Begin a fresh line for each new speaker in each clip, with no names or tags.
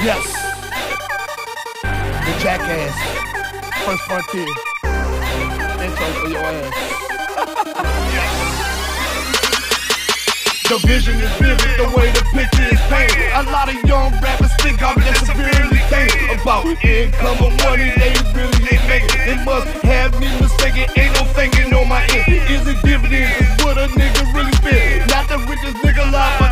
Yes. The jackass. First frontier. Intro for your ass. The vision is vivid, the way the picture is painted. A lot of young rappers think I'm just severely tainted about income or money they really ain't making. They must have me mistaken, ain't no thinking on my end. Is it dividends? Is what a nigga really feel? Not the richest nigga alive,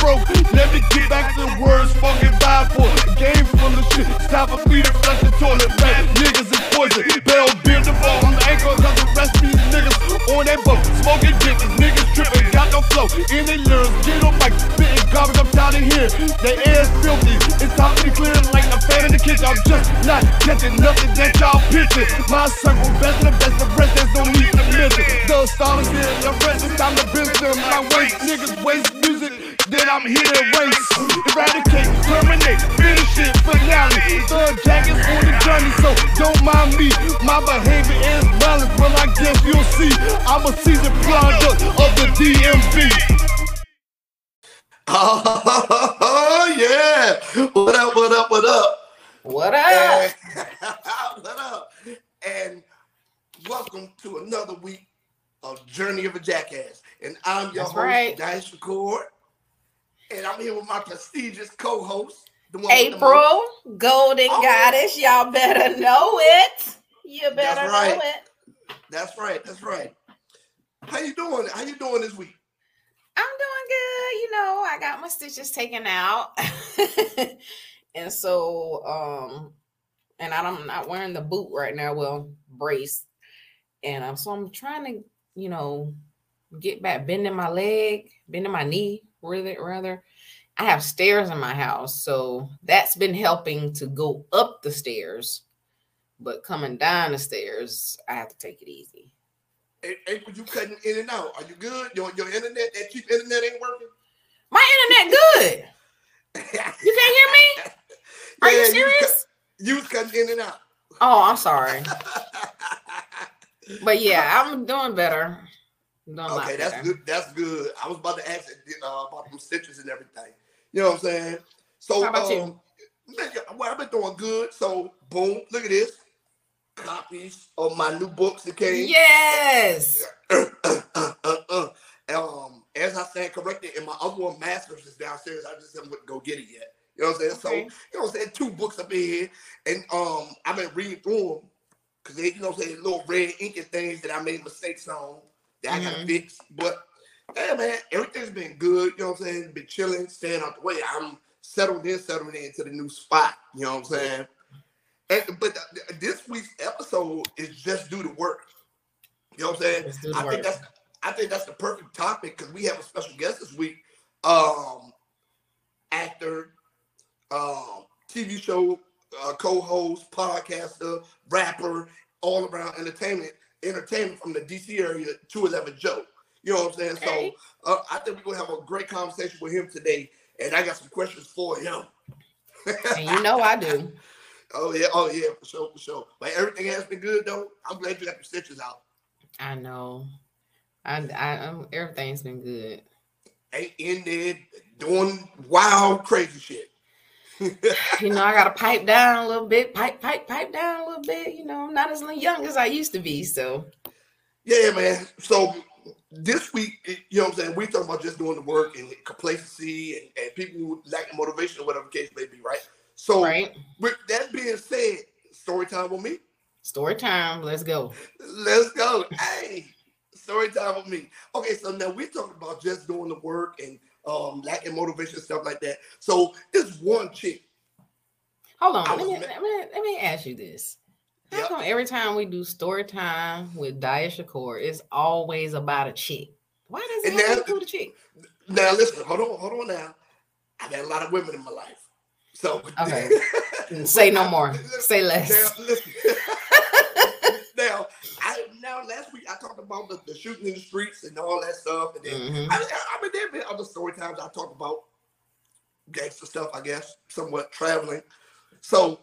broke. Let me get back to the words, fucking vibe for. Game full of shit, time for me to flush the toilet. Rap niggas is poison. Bell bend the ball on the ankle, cause the rest of these niggas on that boat. Smoking bitches, niggas tripping, got no flow. In they lyrics, get on mic, spitting garbage, I'm tired of here. They ass filthy, it's time to clear like a fan in the kitchen. I'm just not catching nothing that y'all pitching. My circle, best of the best, the rest, there's no need to miss it. The stars here, your friends, it's time to them. I waste niggas, waste music, then I'm here to race. Eradicate, terminate, finish it, finale. The jacket's on the journey, so don't mind me. My behavior is balanced, well, I guess you'll see. I'm a seasoned product of the DMV.
Oh, yeah. What up, what up, what up?
What up?
And, what up? And welcome to another week of Journey of a Jackass. And I'm your
That's
host,
right.
Dice Record. And I'm here with my prestigious co-host, the one the
April, Golden
Oh.
Goddess. Y'all better know it. You better
right.
know it.
That's right, that's right. How you doing? How you doing this week?
I'm doing good. You know, I got my stitches taken out. and so, um, and I'm not wearing the boot right now. Well, brace. And um, so I'm trying to, you know, get back, bending my leg, bending my knee, rather, rather. I have stairs in my house, so that's been helping to go up the stairs. But coming down the stairs, I have to take it easy.
April, you cutting in and out. Are you good? Your, your internet, that cheap internet ain't working?
My internet good. You can't hear me? Are
Yeah,
you
was
serious?
cut- You was cutting in and out.
Oh, I'm sorry. But yeah, I'm doing better. I'm doing a lot
Okay, that's
better.
good. That's good. I was about to ask uh, about them citrus and everything. You know what I'm saying? So,
How about you?
um, nigga, well, I've been doing good. So, boom, look at this. Copies of my new books that came.
Yes.
Um, as I stand corrected, and my other one, Masters, is downstairs. I just haven't go get it yet. You know what I'm saying? So, you know what I'm saying? Two books up in here, and um, I've been reading through them because they, you know, what I'm saying little red inky things that I made mistakes on that I gotta
Mhm.
fix. But yeah, man, everything's been good. You know what I'm saying? Been chilling, staying out the way. I'm settled in, settled into the new spot. You know what I'm saying? And, but th- th- this week's episode is just do the work. You know what I'm saying? I think
work.
that's I think that's the perfect topic because we have a special guest this week. Um, actor, um, TV show uh, co-host, podcaster, rapper, all around entertainment, entertainment from the DC area, 211 Joe. You know what I'm saying?
Okay.
So uh, I think we're gonna have a great conversation with him today, and I got some questions for him.
And you know I do.
Oh yeah, oh yeah, for sure, for sure. But everything has been good though. I'm glad you got your stitches out.
I know. I, I I'm, everything's been good.
Ain't in there doing wild, crazy shit.
You know, I gotta pipe down a little bit, pipe, pipe, pipe down a little bit. You know, I'm not as young as I used to be. So
Yeah, man. So this week, you know what I'm saying, we talking about just doing the work and complacency and, and people who lack motivation or whatever the case may be, right? So
right.
with that being said, story time with me.
Story time. Let's go.
Let's go. hey, story time with me. Okay, so now we're talking about just doing the work and um lacking motivation, stuff like that. So this one chick,
Hold on. Let me,
ma-
let me let me ask you this. How
Yep.
come every time we do story time with Daya Shakur, it's always about a chick? Why does it have to a chick?
now listen, hold on, hold on now. I've had a lot of women in my life. So
Okay. Say no more. Say less.
Now, listen. now, I now last week I talked about the, the shooting in the streets and all that stuff, and then
Mhm.
I, I mean there have been other story times I talked about gangster stuff, I guess, somewhat traveling. So,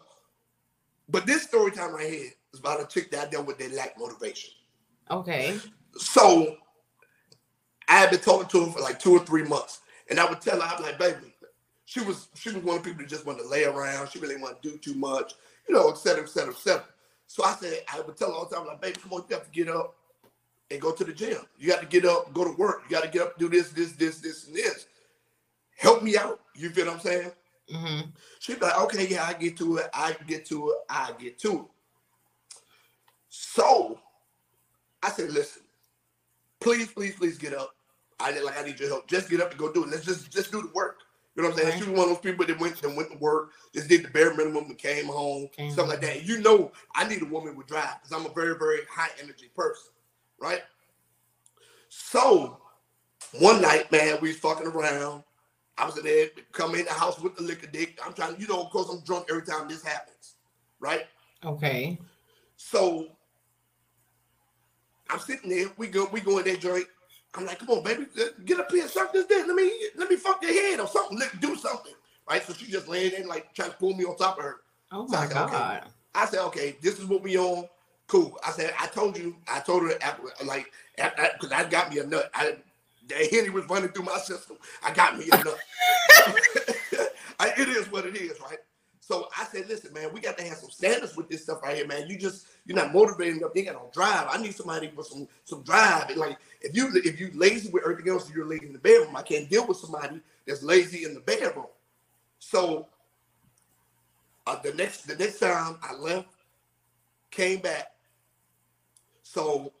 but this story time right here is about a chick that I dealt with that lacked motivation.
Okay.
So I had been talking to her for like two or three months, and I would tell her, I'm like, baby, she was she was one of the people that just wanted to lay around. She really want to do too much, you know, et cetera, et cetera, et cetera. So I said, I would tell her all the time, like, baby, come on, you have to get up and go to the gym. You got to get up, go to work. You got to get up, do this, this, this, this, and this. Help me out. You feel what I'm saying?
Mm-hmm.
She'd like, okay, yeah, I get to it. I get to it. I get to it. So I said, listen, please, please, please get up. I did like I need your help. Just get up and go do it. Let's just just do the work. You know what I'm saying?
Right.
She was one of those people that went that went to work, just did the bare minimum and came home,
Came
stuff like that. You know, I need a woman with drive because I'm a very, very high energy person, right? So one night, man, we was fucking around. I was in there, come in the house with the liquor dick. I'm trying, you know, of course, I'm drunk every time this happens, right?
Okay.
So I'm sitting there. We go. We go in that joint. I'm like, come on, baby, get up here, suck this dick. Let me let me fuck your head or something. Let me do something, right? So she just laying there like trying to pull me on top of her.
Oh
So
my
I said, okay.
god.
I said, okay, this is what we on. Cool. I said, I told you. I told her after, like, because I got me a nut. I that henny was running through my system. I got me a nut. I, it is what it is, right? So I said, listen, man, we got to have some standards with this stuff right here, man. You just you're not motivating enough. You got no drive. I need somebody with some some drive. And like if you if you lazy with everything else, you're lazy in the bedroom. I can't deal with somebody that's lazy in the bedroom. So uh, the next the next time I left, came back. So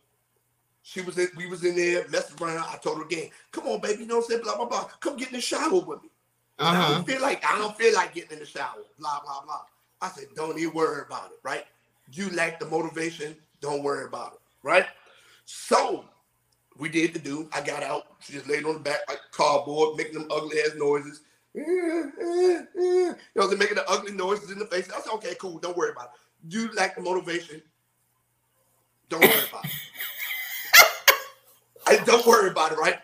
she was in, we was in there messing around. I told her again, come on, baby, you know what I'm saying? Blah blah blah. Come get in the shower with me. I
Uh-huh.
don't feel like I don't feel like getting in the shower. Blah blah blah. I said, don't even worry about it, right? You lack the motivation. Don't worry about it, right? So we did the do. I got out. She just laid on the back like cardboard, making them ugly ass noises. You know, they're making the ugly noises in the face. I said, okay, cool. Don't worry about it. You lack the motivation. Don't worry about it. I, don't worry about it, right?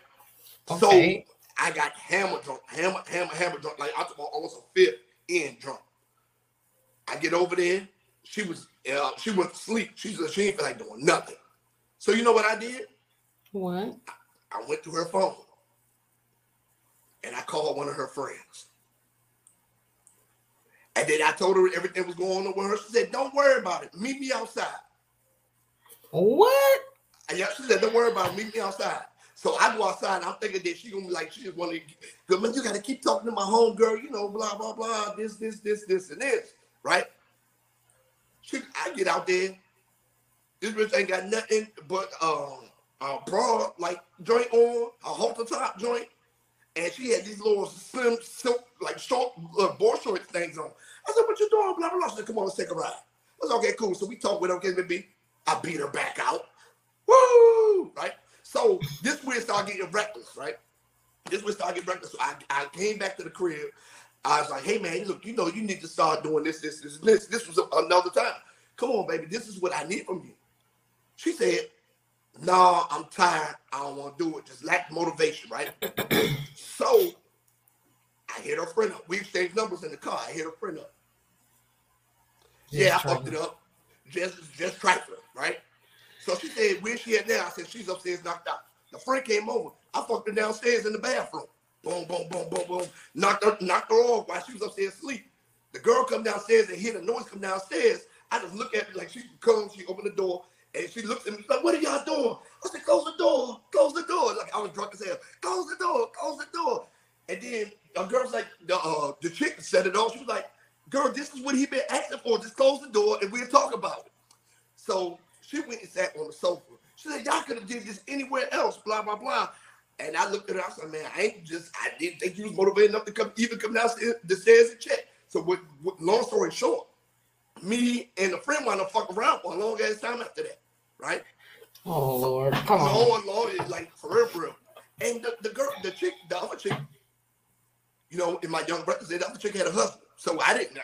Okay.
So I got hammer drunk, hammer, hammer, hammer drunk, like I took almost a fifth in drunk. I get over there. She was, uh, she went to sleep. She said she didn't feel like doing nothing. So you know what I did?
What?
I went to her phone and I called one of her friends. And then I told her everything was going on with her. She said, "Don't worry about it. Meet me outside."
What?
Yeah, she said, "Don't worry about it. Meet me outside." So I go outside. I'm thinking that she gonna be like, she just want to, good man. You got to keep talking to my home girl. You know, blah blah blah. This this this this and this, right? She, I get out there. This bitch ain't got nothing but um a broad like joint on, a halter top joint, and she had these little slim silk like short uh, board shorts things on. I said, "What you doing?" Blah blah blah. She said, "Come on, let's take a ride." I said, "Okay, cool." So we talked with her. Okay, baby. I beat her back out. Woo! Right. So this way it started getting reckless, right? This way it started getting reckless. So I, I came back to the crib. I was like, hey man, look, you know, you need to start doing this, this, this, this. This was another time. Come on, baby. This is what I need from you. She said, No, I'm tired. I don't want to do it. Just lack motivation, right? so I hit her friend up. We exchanged numbers in the car. I hit her friend up. yeah, I fucked it up. Just just trifling, right? So she said, where's she at now? I said, she's upstairs knocked out. The friend came over. I fucked her downstairs in the bathroom. Boom, boom, boom, boom, boom. Knocked her, knocked her off while she was upstairs asleep. The girl come downstairs and hear the noise come downstairs. I just look at her like she comes, she opened the door, and she looks at me like, what are y'all doing? I said, close the door, close the door. Like I was drunk as hell. Close the door, close the door. And then a girl's like, the uh, the chick set it off. She was like, girl, this is what he been asking for. Just close the door and we'll talk about it. So she went and sat on the sofa. She said, y'all could have did this anywhere else, blah, blah, blah. And I looked at her, I said, man, I ain't just, I didn't think you was motivated enough to come even come downstairs the stairs and check. So what, what long story short, me and a friend wound up fucking around for a long ass time after that, right?
Oh Lord, come on.
Long, long, like for real, for real. And the, the girl, the chick, the other chick, you know, in my young records, the other chick had a husband. So I didn't know.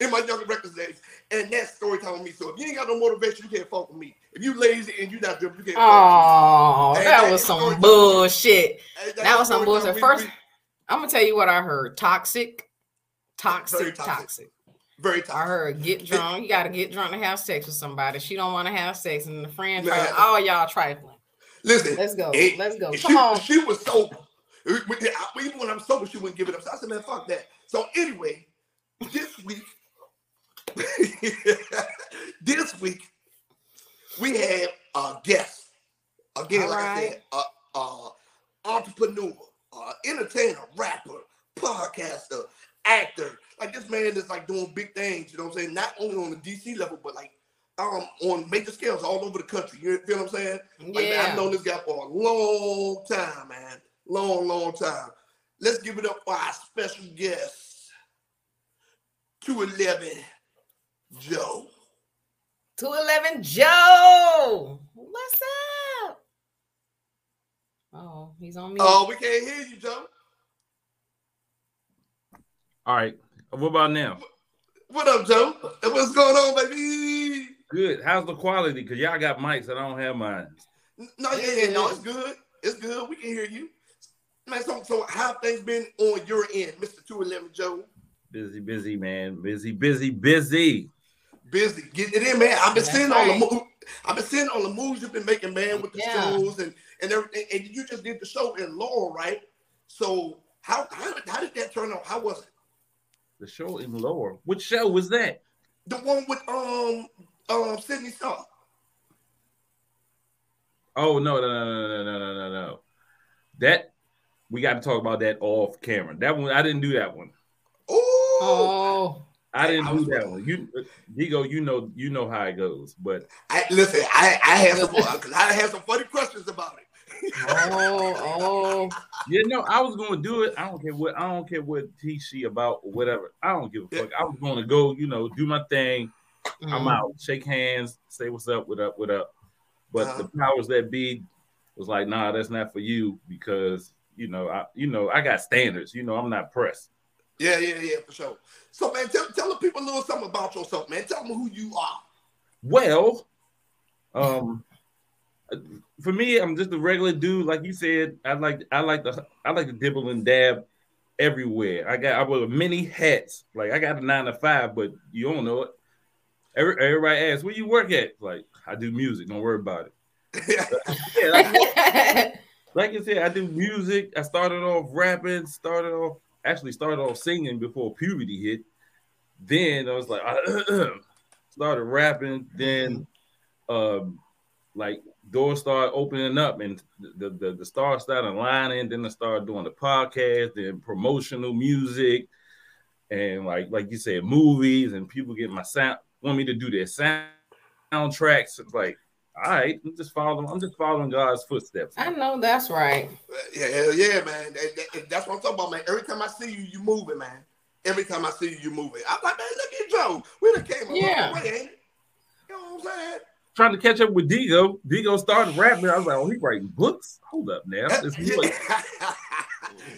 In my younger records days. And that story with me. So if you ain't got no motivation, you can't fuck with me. If you lazy and you not dribbling, you can't fuck
Oh,
Hey,
that was some bullshit.
me. That's
That was some bullshit. First-
we-
I'm gonna tell you what I heard. Toxic, toxic,
Very
toxic.
toxic. very
I heard get drunk. You gotta get drunk to have sex with somebody. She don't want to have sex, and the friend
Man.
try. Oh, y'all trifling.
Listen,
Let's go.
it-
Let's go. Come
she,
on.
she was sober. Even when I'm sober, she wouldn't give it up. So I said, man, fuck that. So anyway, this week, this week, we have a guest. Again,
All
like
right.
I said, a, a entrepreneur, a entertainer, rapper, podcaster, actor. Like this man is like doing big things, you know what I'm saying? Not only on the DC level, but like um on major scales all over the country. You feel what I'm saying? Like, man,
Yeah.
I've known this guy for a long time, man. Long, long time. Let's give it up for our special guest, 211 Joe.
211 Joe. What's up? Oh, he's on me.
Oh, we can't hear you, Joe.
All right. What about now?
What up, Joe? What's going on, baby?
Good. How's the quality? Because y'all got mics and I don't have mine.
No, yeah, yeah, no, it's good. It's good. We can hear you. Man, so, so how things been on your end, Mr. 211 Joe?
Busy, busy, man. Busy, busy, busy.
Busy. Getting it in, man. I've been
That's
seeing all the
right.
moves. I've been seeing all the moves you've been making, man, with the
Yeah.
shows and, and everything. And you just did the show in Laurel, right? So how how did, how did that turn out? How was it?
The show in Lower. Which show was that?
The one with um um Sydney Star.
Oh no, no, no, no, no, no, no, no, no. That we got to talk about that off camera. That one I didn't do that one.
Oh,
Oh,
I didn't
I
do that one. You, Digo, you know, you know how it goes. But
I, listen, I I had some because I had some funny questions about it.
oh, oh.
you know, I was going to do it. I don't care what I don't care what he she about or whatever. I don't give a fuck. I was going to go, you know, do my thing. I'm
Mm.
out, shake hands, say what's up, what up, what up. But
Uh-huh.
the powers that be was like, nah, that's not for you because you know, I you know, I got standards. You know, I'm not pressed.
Yeah, yeah, yeah, for sure. So man, tell tell the people a little something about yourself, man. Tell them who you are.
Well, um, for me, I'm just a regular dude. Like you said, I like I like the I like to dibble and dab everywhere. I got I wear many hats. Like I got a nine to five, but you don't know it. Every, everybody asks, where you work at? Like I do music. Don't worry about it. Yeah, like, like I said, I do music. I started off rapping, started off actually started off singing before puberty hit. Then I was like, started rapping. Then, um, like doors started opening up, and the the, the stars started aligning. Then I started doing the podcast, then promotional music, and like like you said, movies, and people get my sound want me to do their sound soundtracks. It's like, all right, I'm just following. I'm just following God's footsteps.
I know that's right.
yeah, hell yeah, man. That- that- that's what I'm talking about, man. Every time I see you, you moving, man. Every time I see you, you moving. I'm like, man, look at Joe. We done came a
Yeah.
long way, ain't it? You know what I'm saying?
trying to catch up with Digo. Digo started rapping. I was like, oh, he writing books. Hold up now. It's
yeah,
more-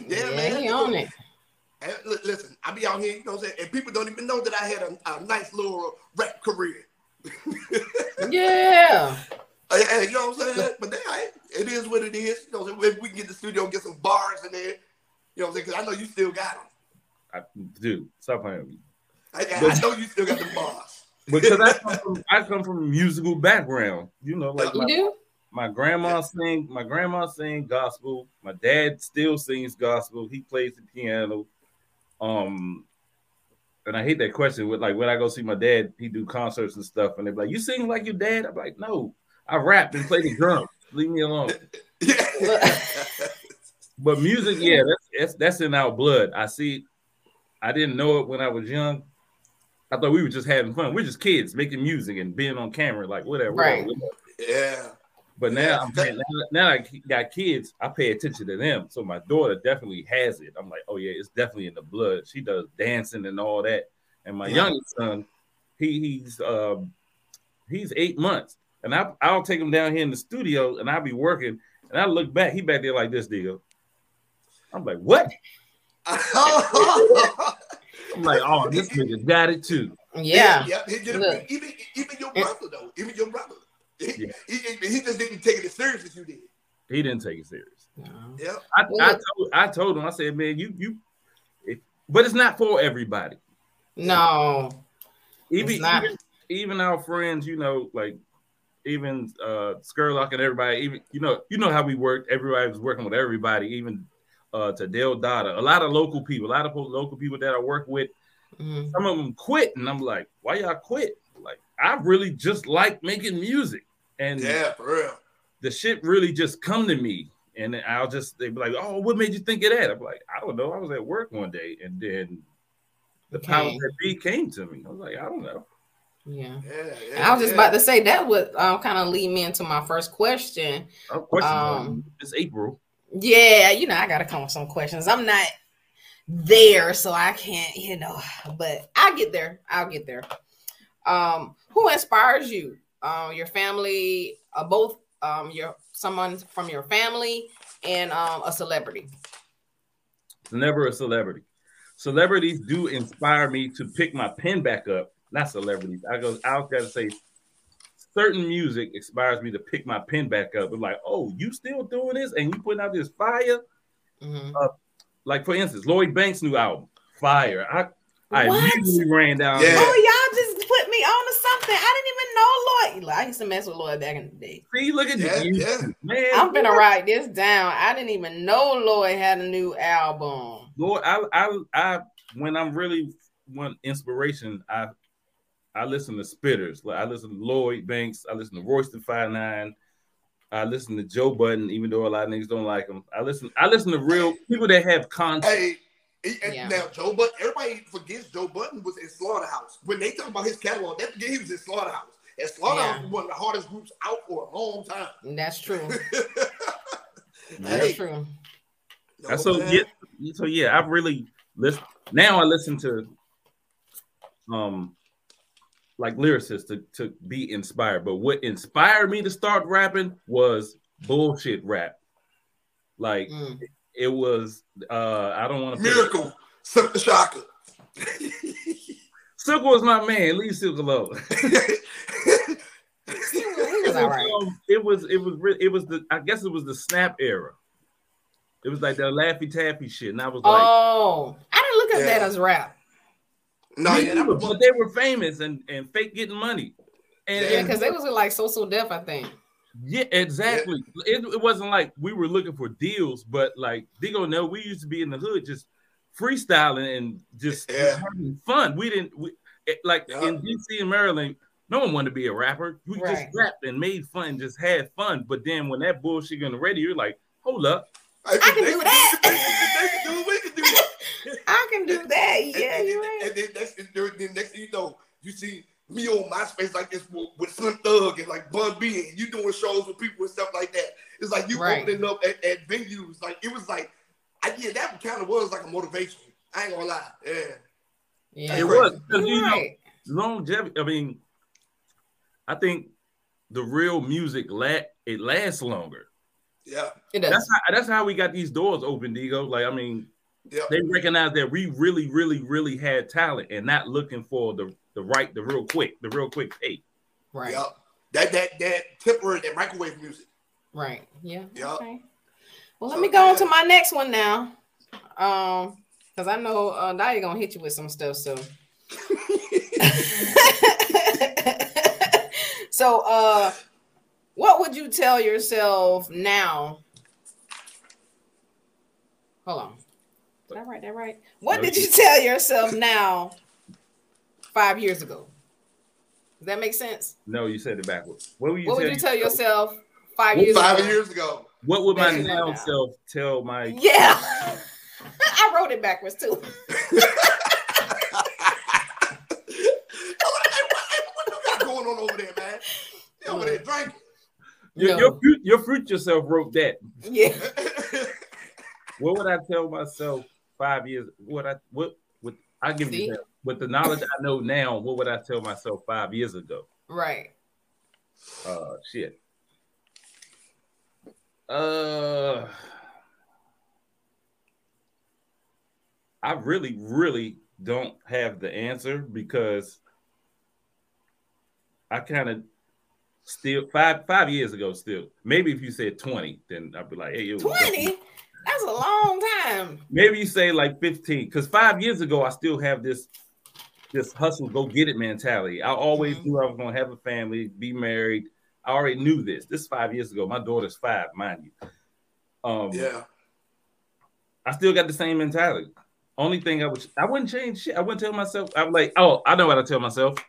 yeah, man.
he on it.
Listen, I be out here, you know what I'm saying? And people don't even know that I had a, a nice little rap career.
Yeah.
Hey, hey, you know what I'm saying? But then, hey, it is what it is. You know, what I'm if we can get the studio and get some bars in there, you know what I'm saying? Because I know you still got them.
I, dude, stop playing with me.
I, I- I know you still got the bars.
Because I come from I come from a musical background. You know, like
You
my,
do?
my grandma sing, my grandma sing gospel. My dad still sings gospel. He plays the piano. Um, and I hate that question with like when I go see my dad, he do concerts and stuff, and they're like, "You sing like your dad?" I'm like, "No, I rap and play the drums. Leave me alone." But music, yeah, that's, that's that's in our blood. I see. I didn't know it when I was young. I thought we were just having fun. We're just kids making music and being on camera, like whatever.
Right.
whatever.
yeah.
But now, I'm paying, now, now I got kids. I pay attention to them. So my daughter definitely has it. I'm like, oh yeah, it's definitely in the blood. She does dancing and all that. And my
Yeah.
youngest son, he, he's um, he's eight months, and I I'll take him down here in the studio, and I'll be working, and I look back, he back there like this, deal. I'm like, what? I'm like, oh, this nigga got it too.
Yeah.
Yeah. He did it- even, even your brother, though. Even your brother. He,
Yeah.
he, he just didn't take it as serious as you did.
He didn't take it serious.
Yeah.
I,
Well,
I told I told him, I said, man, you you, it, but it's not for everybody.
No.
even,
It's not.
even even our friends, you know, like even uh Skurlock and everybody, even you know, you know how we worked, Everybody was working with everybody, even uh, to Del Dada, a lot of local people, a lot of local people that I work with.
Mhm.
Some of them quit, and I'm like, why y'all quit? Like, I really just like making music, and
Yeah, for real.
the shit really just come to me. And I'll just they be like, oh, what made you think of that? I'm like, I don't know. I was at work one day, and then the power
Okay.
that beat came to me. I was like, I don't know.
Yeah.
Yeah, yeah.
I was just
yeah.
about to say that would um, kind of lead me into my first question.
Oh, question
Um,
it's April.
Yeah, you know, I gotta come with some questions. I'm not there, so I can't, you know, but I'll get there. I'll get there. Um, who inspires you? Um, your family, uh, both um your someone from your family and um a celebrity.
It's never a celebrity. Celebrities do inspire me to pick my pen back up. Not celebrities. I go. I was gotta say, certain music inspires me to pick my pen back up. And like, oh, you still doing this, and you putting out this fire.
Mhm.
Like for instance, Lloyd Banks' new album, Fire. I I
What?
immediately ran down.
Yeah.
Oh, y'all just put me on to something. I didn't even. I used to mess with Lloyd back in the day.
See, look at
Yeah,
you,
yeah.
man.
I'm gonna write this down. I didn't even know Lloyd had a new album.
Lord, I, I, I, when I'm really want inspiration, I, I listen to spitters. Like I listen to Lloyd Banks. I listen to Royce da Five Nine. I listen to Joe Budden, even though a lot of niggas don't like him. I listen. I listen to real people that have content.
Hey, and
Yeah.
now Joe Budden, everybody forgets Joe Budden was in Slaughterhouse. When they talk about his catalog, they forget he was in Slaughterhouse. And Slaughterhouse
Yeah.
was one of the hardest groups out for a long time.
That's true. That's
Hey,
true.
know
That's so
I'm
yeah,
saying?
so yeah. I really listen. Now I listen to, um, like lyricists to to be inspired. But what inspired me to start rapping was bullshit rap. Like
Mm.
it was. uh I don't want to.
Miracle, Silk the Shocker.
Silk was my man. Leave Silk alone.
He was all right.
Um, it was it was it was the I guess it was the snap era. It was like the Laffy Taffy shit, and I was like,
Oh, I didn't look at that as rap.
no, yeah, that was
but they were famous and and fake getting money. And
Yeah, because they was with like So So Def, I think.
yeah, exactly. It, it wasn't like we were looking for deals, but like they gonna know we used to be in the hood just freestyling and just,
Yeah.
having fun. We didn't we, it, like
Yeah.
in DC and Maryland. No one wanted to be a rapper. We
Right.
just rapped and made fun, just had fun. But then when that bullshit on the radio, you're like, hold up.
I
can do that.
They can do it. We can do that.
I can do that. Yeah,
and,
you're
and then next, and then then next thing you know, you see me on MySpace like this with, with Slim Thug and like Bun B, and you doing shows with people and stuff like that. It's like you
Right.
opening up at, at venues. Like it was like, I, yeah, that kind of was like a motivation. I ain't gonna lie. Yeah.
Yeah,
It was because
You're
know
right.
longevity. I mean, I think the real music la- it lasts longer.
Yeah.
It
That's how that's how we got these doors open, Digo. Like I mean,
Yeah.
they recognize that we really, really, really had talent and not looking for the the right, the real quick, the real quick pay.
Right.
Yeah. That that that temporary, that microwave music.
Right. Yeah.
Yeah.
Okay. Well, let
So,
me go on to my next one now. Um, because I know uh now you're gonna hit you with some stuff, so so uh what would you tell yourself now? Hold on. Did I write that right? What did
you-
you tell yourself now five years ago? Does that make sense?
No, you said it backwards. What would you
what
tell
would you tell
yourself?
yourself five
Well,
years
Five
ago?
years ago.
What would my
That you know
now
now.
self tell my
Yeah. I wrote it backwards too.
what you got going on over there, man? You over there drinking?
your,
No.
your, fruit, your fruit yourself wrote that.
Yeah.
What would I tell myself five years? What I what what I give
See?
you that. With the knowledge I know now, what would I tell myself five years ago?
Right.
Uh shit. Uh I really, really don't have the answer because I kind of still five five years ago still. Maybe if you said 20, then I'd be like, hey, yo,
20? That's a long time.
maybe you say like 15 because five years ago i still have this this hustle go get it mentality i always
Mhm.
knew i was going to have a family be married i already knew this this is five years ago my daughter's five mind you um
yeah.
I still got the same mentality. Only thing I would I wouldn't change shit. I wouldn't tell myself. I'm like, oh, I know what I tell myself.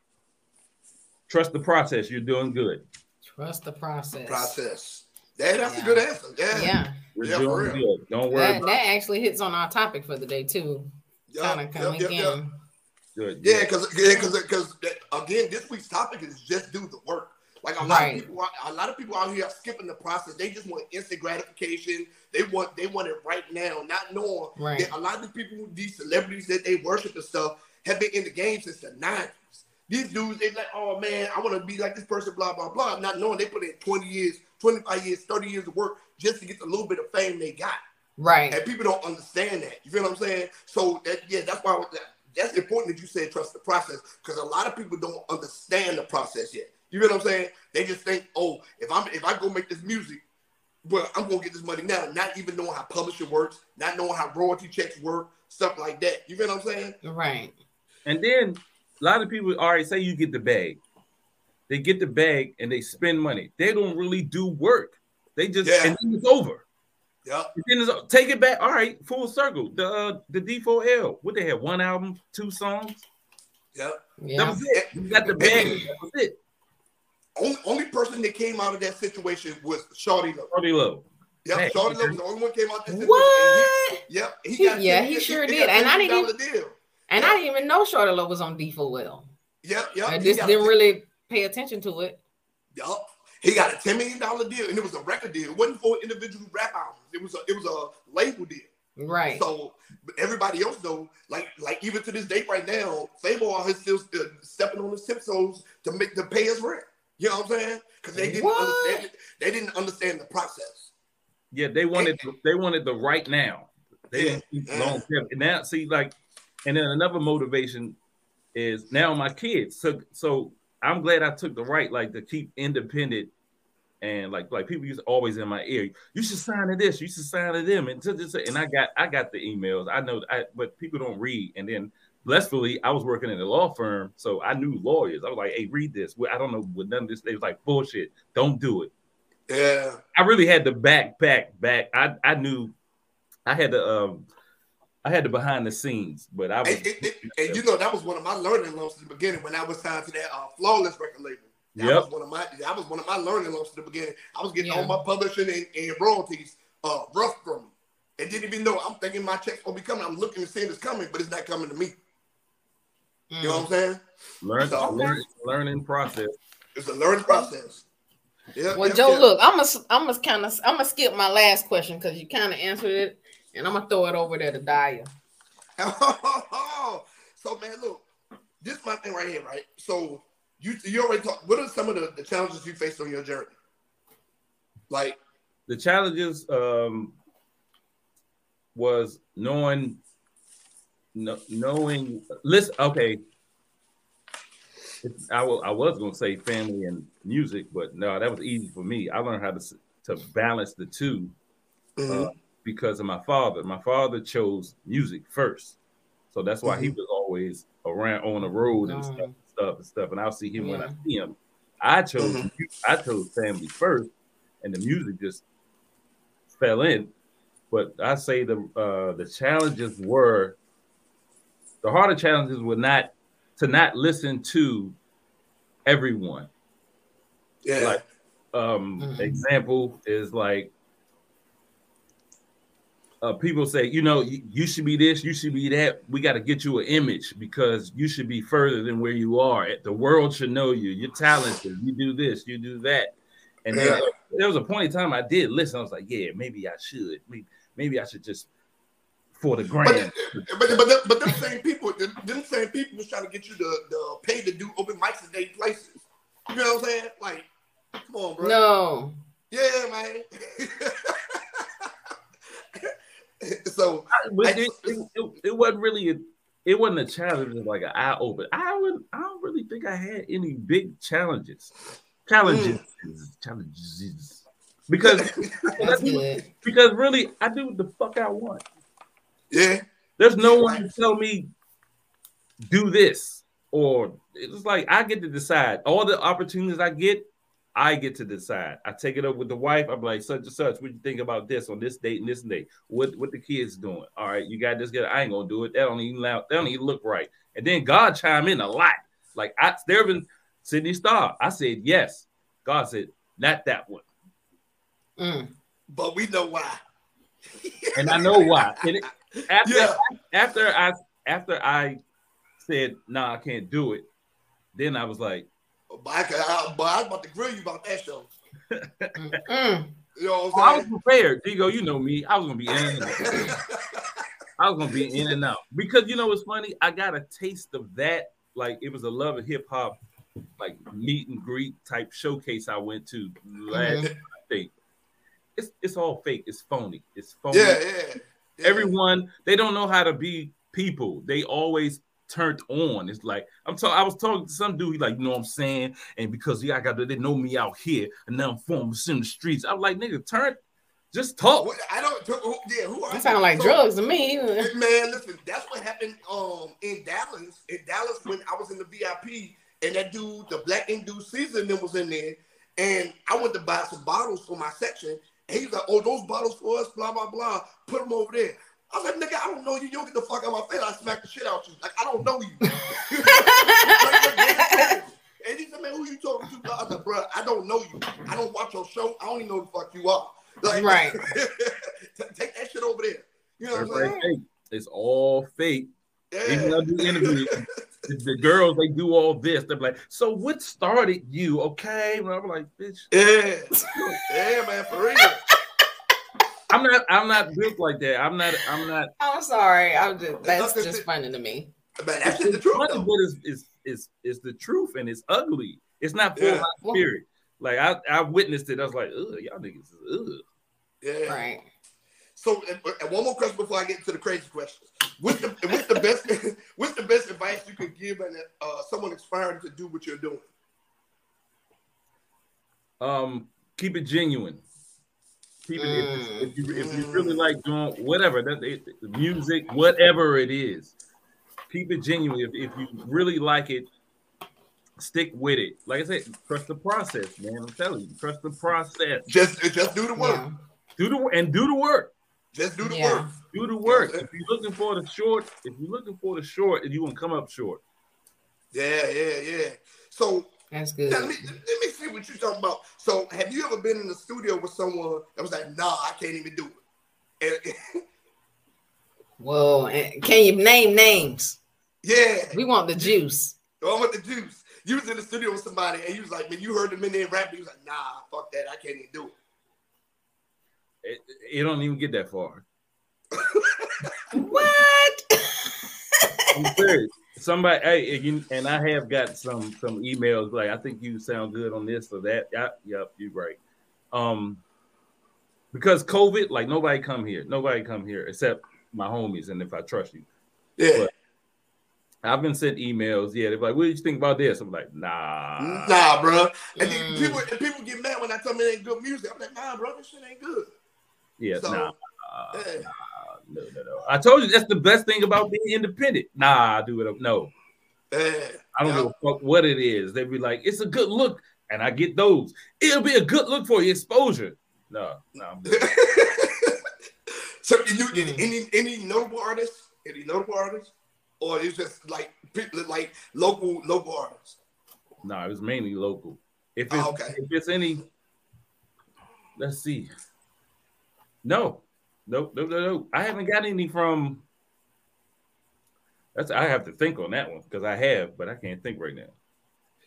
Trust the process. You're doing good.
Trust the process.
Process. Yeah, that's
Yeah.
a good answer. Yeah.
Yeah,
You're
Yeah,
doing
real.
good. Don't worry
that,
about
that actually hits on our topic for the day too.
Yup,
Kind of
yup,
coming
yup,
in.
yup.
good.
Yeah, because because because again, this week's topic is just do the work. Like a lot
Right.
of people, a lot of people out here are skipping the process. They just want instant gratification. They want they want it right now, not knowing
Right.
that a lot of the people, these celebrities that they worship and stuff, have been in the game since the nineties. These dudes, they like, oh man, I want to be like this person, blah blah blah. Not knowing they put in twenty years, twenty five years, thirty years of work just to get the little bit of fame they got.
Right.
And people don't understand that. You feel what I'm saying? So that yeah, that's why that, that's important that you said trust the process because a lot of people don't understand the process yet. You know what I'm saying? They just think, oh, if I'm if I go make this music, well, I'm gonna get this money now, not even knowing how publishing works, not knowing how royalty checks work, stuff like that. You know what I'm saying?
Right.
And then a lot of people already say you get the bag. They get the bag and they spend money. They don't really do work. They just
Yeah.
and then it's over. Yeah. Then it's, take it back. All right, full circle. The uh, the D4L. What they have? One album, two songs.
Yep.
That was it. You got the bag. That was it.
Only only person that came out of that situation was Shawty Lo.
Shawty Lo.
Yep.
Hey.
Shawty Lo was the only one came out that situation.
What?
He, yep. He
He-
got
yeah,
$10
he sure
he
did. And I didn't
$10 deal.
And I didn't even know Shawty Lo was on D4L.
Yep. Yep.
I just didn't really pay attention to it.
Yep. He got a ten million dollar deal, and it was a record deal. It wasn't for individual rap albums. It was a it was a label deal.
Right.
So but everybody else though, like like even to this day right now, Fabo is still uh, stepping on the tiptoes to make to pay his rent. You know what I'm saying? Because they didn't
What?
understand it. They didn't understand the process.
Yeah, they wanted they wanted the right now. They didn't keep
Yeah.
long term. And now see, like, and then another motivation is now my kids. So so I'm glad I took the right, like to keep independent and like like people used to always in my ear, you should sign to this, you should sign to them, and to this, and I got I got the emails. I know I but people don't read. And then blessfully, I was working in a law firm, so I knew lawyers. I was like, hey, read this. I don't know what none of this. They was like, bullshit, don't do it.
Yeah.
I really had the back, back, back. I I knew I had the um I had the behind the scenes, but I was
And, and- and- and you know that was one of my learning loans in the beginning when I was signed to that uh, flawless record label. That
Yep.
was one of my that was one of my learning loans in the beginning. I was getting
Yeah.
all my publishing and, and royalties uh rough from me. And didn't even know I'm thinking my check's gonna be coming. I'm looking and seeing it's coming, but it's not coming to me. You know what I'm saying?
learn,
So-
learn learning process.
It's a learning process. Yeah.
Well,
yeah,
Joe,
yeah.
look, I'm gonna I'm gonna kind of I'm gonna skip my last question because you kind of answered it, and I'm gonna throw it over there to Daya.
so man, look, this is my thing right here, right? So you you already talked. What are some of the, the challenges you faced on your journey? Like,
The challenges um was knowing no, knowing listen okay It's- I wa- I was gonna say family and music, but no, that was easy for me. I learned how to to balance the 2
mhm,
uh, because of my father. My father chose music first, so that's why he
Mhm.
was always around on the road and stuff, stuff and stuff. And I'll see him when I see him. I chose
Mhm.
I chose family first, and the music just fell in. But I say the uh, the challenges were the harder challenges were not to not listen to everyone
yeah,
like um
Mhm.
example is like uh, people say, you know, you, you should be this, you should be that. We got to get you an image because you should be further than where you are. The world should know you. You're talented. You do this, you do that. And then
Yeah.
there was a point in time I did listen. I was like, yeah, maybe I should. Maybe, maybe I should just for the
but
grand.
but but them, but them same people, them, them same people was trying to get you to, to pay to do open mics in their places. You know what I'm saying? Like, come on, bro.
No,
Yeah, man. so
But
I-
it, it, it, it wasn't really a, it wasn't a challenge. It was like an eye open. I would I don't really think I had any big challenges. Challenges, challenges, because because really I do what the fuck I want.
Yeah,
There's no one to tell me do this or it's like I get to decide all the opportunities I get. I get to decide. I take it up with the wife. I'm like, such and such. What you think about this on this date and this date? What what the kids doing? All right, you got this. Good. I ain't gonna do it. That don't even loud. That don't even look right. And then God chime in a lot. Like I there been Sydney Star. I said yes. God said not that one.
Mm.
But we know why.
and I know why. And it, after
Yeah.
after I after I said no, nah, I can't do it. Then I was like,
But I, I, but I was about to grill you about that show.
Mm.
You know
oh,
what
I
I'm
was prepared. Digo, you know me. I was gonna be in. And out. I was gonna be in and out because you know what's funny. I got a taste of that. Like it was a love of hip hop, like meet and greet type showcase I went to last.
Mhm.
I think it's it's all fake. It's phony. It's phony.
yeah, yeah, yeah.
everyone they don't know how to be people. They always turned on. It's like I'm talking. I was talking to some dude. He like, you know what I'm saying? And because yeah, I got they know me out here, and now I'm famous in the streets. I'm like, nigga, turn, just talk.
What- I don't. Who, yeah, who are
That sound like
so-
drugs to me.
Man, listen, that's what happened um in Dallas. In Dallas, when I was in the VIP, and that dude, the black ink dude Ceaser, then was in there, and I went to buy some bottles for my section, and he was like, "Oh, those bottles for us, blah blah blah. Put them over there." I was like, "Nigga, I don't know you. You don't get the fuck out of my face. I smack the shit out you. Like I don't know you." and he said, "Man, who you talking to?" I was like, "Bro, I don't know you. I don't watch your show. I don't even know who the fuck you are." Like,
Right.
take that shit over there. You know what I'm saying?
It's all fake. Even
Yeah.
though I do interviews, the, the girls they do all this. They're like, so what started you? Okay, and I'm like, bitch,
Yeah, yeah, man, for real.
I'm not. I'm not built like that. I'm not. I'm not.
I'm sorry. I'm just that's just funny to me.
But that's just the truth.
Funny,
Though.
but it's, it's, it's, it's the truth and it's ugly. It's not for
Yeah.
spirit. Like I, I witnessed it. I was like, ugh, y'all niggas is ugh.
Yeah.
Right.
So, and, and one more question before I get into the crazy questions. What's the what's the best what's the best advice you could give an, uh, someone aspiring to do what you're doing?
Um, keep it genuine. Keep it
Mm.
if, if you if you really like doing whatever that it, music, whatever it is, keep it genuine. If, if you really like it, stick with it. Like I said, trust the process, man. I'm telling you, trust the process.
Just just do the work.
Yeah.
Do the and do the work.
Just do the
Yeah.
work.
Do the work. If you're looking for the short, if you're looking for the short, and you gonna come up short.
Yeah, yeah, yeah. So
That's good.
let me let me see what you're talking about. So, have you ever been in the studio with someone that was like, "Nah, I can't even do it"? And,
Well, can you name names?
yeah,
We want the juice.
I want the juice. You was in the studio with somebody, and you was like, "Man, you heard them in there rapping." You was like, "Nah, fuck that. I can't even do it."
It, it don't even get that far.
What?
I'm serious. Somebody, hey, and, you, and I have got some some emails like, I think you sound good on this or that. Yep, yep, you're right. Um, because COVID, like nobody come here, nobody come here except my homies, and if I trust you,
Yeah,
But- I've been sent emails. Yeah, they're like, "What did you think about this?" I'm like, "Nah."
nah, bro. And then
Mm.
people and people get mad when I tell them it ain't good music. I'm like, "Nah, bro, this shit ain't good."
Yeah,
So,
nah. Eh.
yeah.
No, no, no. I told you that's the best thing about being independent. Nah, I do it. No,
Yeah.
I don't
Yeah.
give a fuck what it is. They be like, it's a good look, and I get those. It'll be a good look for your exposure. No, no,
so, you, you any any notable artists? Any notable artists, or it's just like people like local local artists?
no, it was mainly local. If oh, it's
Oh, okay.
if it's any, let's see. No, nope, no, no, no. I haven't got any from. That's I have to think on that one because I have, but I can't think right now.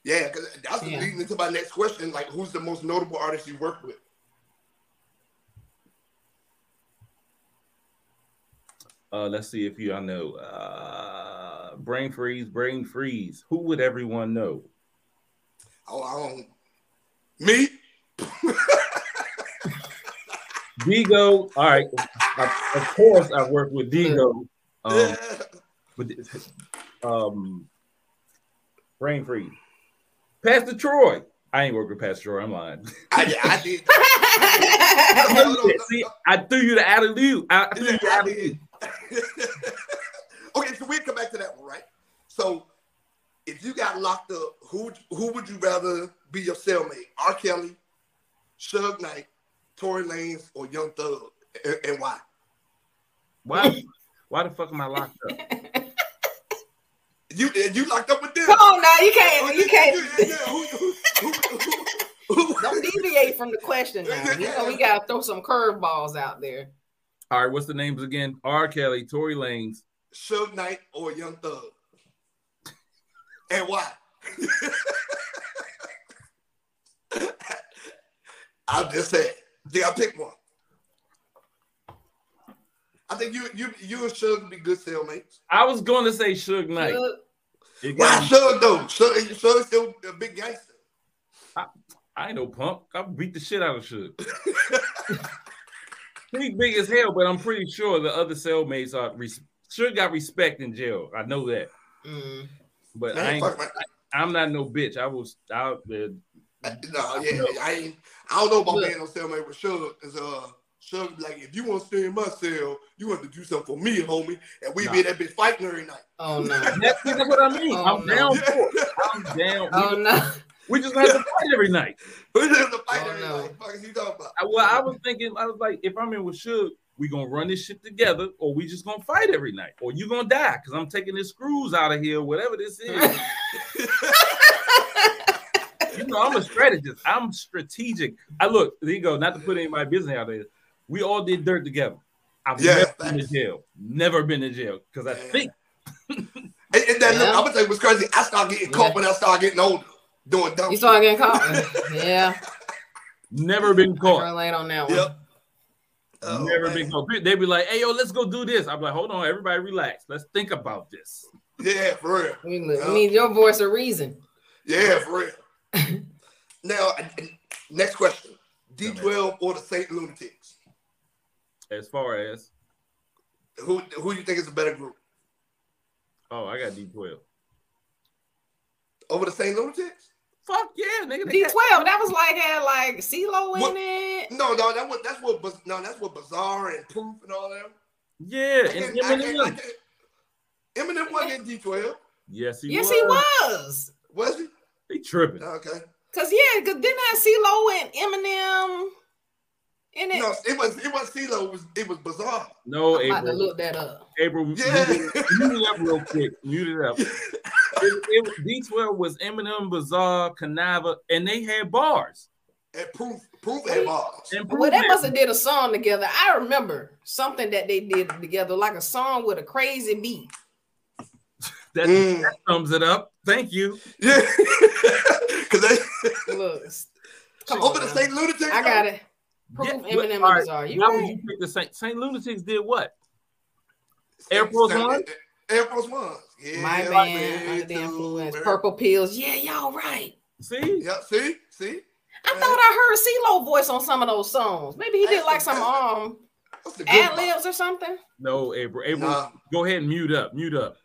Yeah, because that's
Yeah.
leading into my next question. Like, who's the most notable artist you work with?
Uh, let's see if y'all know. Uh, brain freeze, brain freeze. Who would everyone know?
Oh, I don't. Me?
Digo. All right. Of of course, I work with Digo. Um, but um, brain freeze. Pastor Troy. I ain't working with Pastor Troy. I'm lying.
I, I did.
See, I threw you the out of you. I threw you the
I
out of you.
okay, so we come back to that one, right? So, if you got got locked up, who who would you rather be your cellmate? R. Kelly, Suge Knight, Tory Lanez, or Young Thug, and, and why?
Why? Why the fuck am I locked up?
You you locked up with them?
Come on now, you
Oh,
can't, you
yeah,
can't.
yeah, yeah. Who- who- who- who- who-
Don't deviate from the question now. You know we gotta throw some curveballs out there.
All right, what's the names again? R. Kelly, Tory Lanez.
Suge Knight or Young Thug, and why? I'm just saying. Yeah, I pick one. I think you you you and Suge would be good cellmates.
I was going to say Suge Knight.
Look,
It
Why Suge though? Suge, Suge's still a big gangster.
I ain't no punk. I beat the shit out of Suge. He's big as hell, but I'm pretty sure the other cellmates are. Res- Suge got respect in jail. I know that,
mm.
but I ain't,
I,
am not no bitch. I was out there.
No, yeah, I ain't. I don't know about
Look.
being on cellmate with Suge. Cause uh, Suge be like, if you want to stay in my cell, you want to do something for me, homie, and we
Nah.
be that bitch fighting every night.
Oh no.
That's, that's what I mean.
Oh,
I'm
no.
down for it. I'm down.
Oh
we,
no.
we just have to fight every night.
we just have to fight
Oh,
every
no.
night. Fuck is you talking about?
I, well, I was thinking, I was like, if I'm in with Suge, we gonna run this shit together, or we just gonna fight every night, or you gonna die because I'm taking the screws out of here, whatever this is. you know, I'm a strategist. I'm strategic. I look, there you go. Not to put anybody business out there. We all did dirt together. I've
Yeah,
never been to jail. Never been to jail because I
Yeah.
think
And, and then look, I'm gonna tell you what's crazy. I started getting caught when I started getting older, doing dumb.
You
shit.
start getting caught. Yeah.
never been
I
caught.
relate on that one.
Yep. Oh,
never
man.
been caught. They'd be like, "Hey, yo, let's go do this." I'm like, "Hold on, everybody, relax. Let's think about this."
Yeah, for real.
We, look,
Yeah.
we need your voice of reason.
Yeah, for real. now, and- and next question: D12 or the Saint Lunatics?
As far as,
Who who you think is a better group?
oh, I got D12.
Over the Saint Lunatics?
Fuck yeah, nigga. they
D
got-
twelve. That was like had like CeeLo in
What?
it.
No, no, that was that's what Baz- no, that's what Bizarre and Proof and all that.
Yeah,
I
and
can't- I can't- I
Eminem.
can't- Eminem wasn't in D12,
Yes, he
Yes,
was.
he was.
was he?
He tripping.
Okay.
Cause yeah, cause didn't have CeeLo and Eminem in it?
No, it was it was CeeLo, it was it was Bizarre.
No,
I'm about to look that up.
April,
Yeah.
mute, it, mute it up real quick. Mute it up. It, it, D12 was Eminem, Bizarre, Kuniva, and they had bars.
And Proof Proof had bars.
And
Well, they must have did a song together. I remember something that they did together, like a song with a crazy beat.
That,
Mm.
that sums it up. Thank you.
Yeah. Cause they
Look, come
over
on,
the. Saint Lunatics.
I got it. Proof
Yeah,
Eminem
all
and
right,
Bizarre. You
Why would
right?
you pick the Saint, Saint Lunatics did what? Air Force One?
Air Force One. Yeah,
My
way
man under the influence. Purple pills. Yeah, y'all right.
See?
Yeah, see, see.
I thought I heard CeeLo voice on some of those songs. Maybe he did like some um
What's the good
ad libs or something.
No, April. April,
Nah.
go ahead and mute up. Mute up.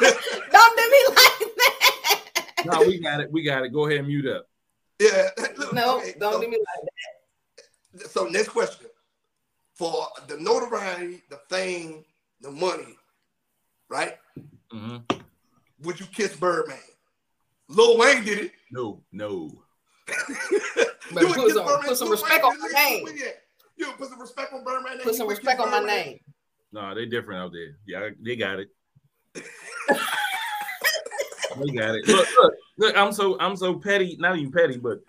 Don't do me like that.
No, we got it. We got it. Go ahead and mute up.
Yeah. look,
No,
okay,
don't
so,
do me like that.
so next question. For the notoriety, the fame, the money, right?
hmm
Would you kiss Birdman? Lil Wayne did it.
No, no.
But
You would
put
kiss
some- put some
Lil
respect
Wayne
on my name.
You at? You would put some respect on Birdman.
Put some respect on my
Birdman?
name.
No, they're different out there. Yeah, they got it. they got it. Look, look, look. I'm so I'm so petty. Not even petty, but